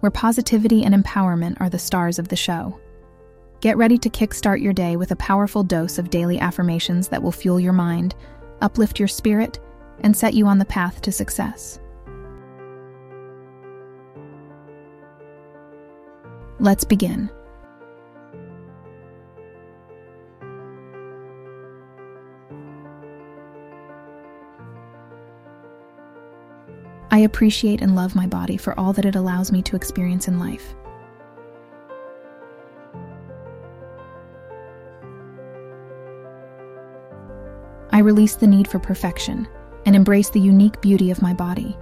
where positivity and empowerment are the stars of the show. Get ready to kickstart your day with a powerful dose of daily affirmations that will fuel your mind, uplift your spirit, and set you on the path to success. Let's begin. I appreciate and love my body for all that it allows me to experience in life. I release the need for perfection and embrace the unique beauty of my body.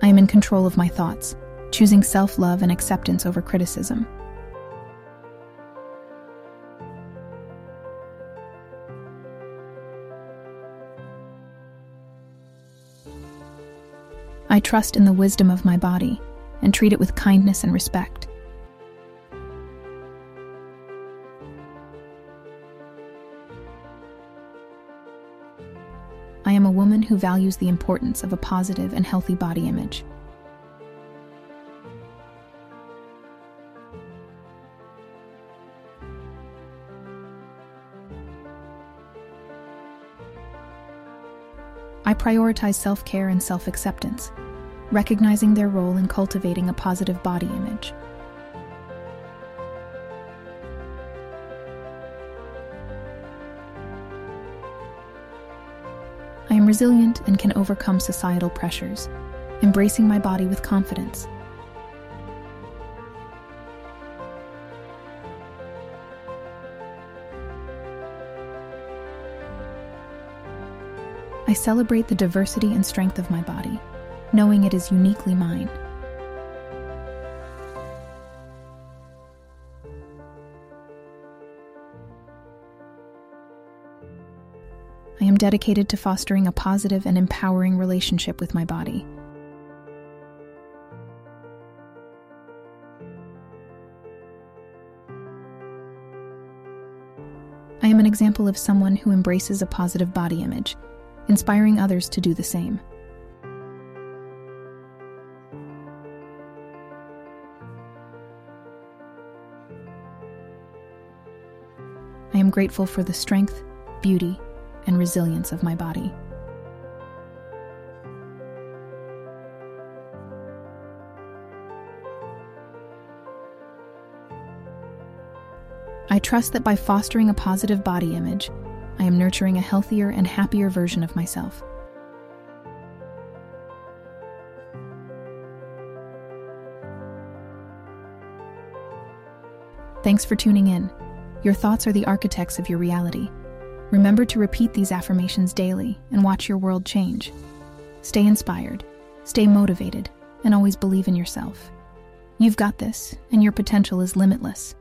I am in control of my thoughts, choosing self love and acceptance over criticism. I trust in the wisdom of my body and treat it with kindness and respect. I am a woman who values the importance of a positive and healthy body image. I prioritize self care and self acceptance, recognizing their role in cultivating a positive body image. I am resilient and can overcome societal pressures, embracing my body with confidence. I celebrate the diversity and strength of my body, knowing it is uniquely mine. I am dedicated to fostering a positive and empowering relationship with my body. I am an example of someone who embraces a positive body image, inspiring others to do the same. I am grateful for the strength, beauty, and resilience of my body. I trust that by fostering a positive body image, I am nurturing a healthier and happier version of myself. Thanks for tuning in. Your thoughts are the architects of your reality. Remember to repeat these affirmations daily and watch your world change. Stay inspired, stay motivated, and always believe in yourself. You've got this, and your potential is limitless.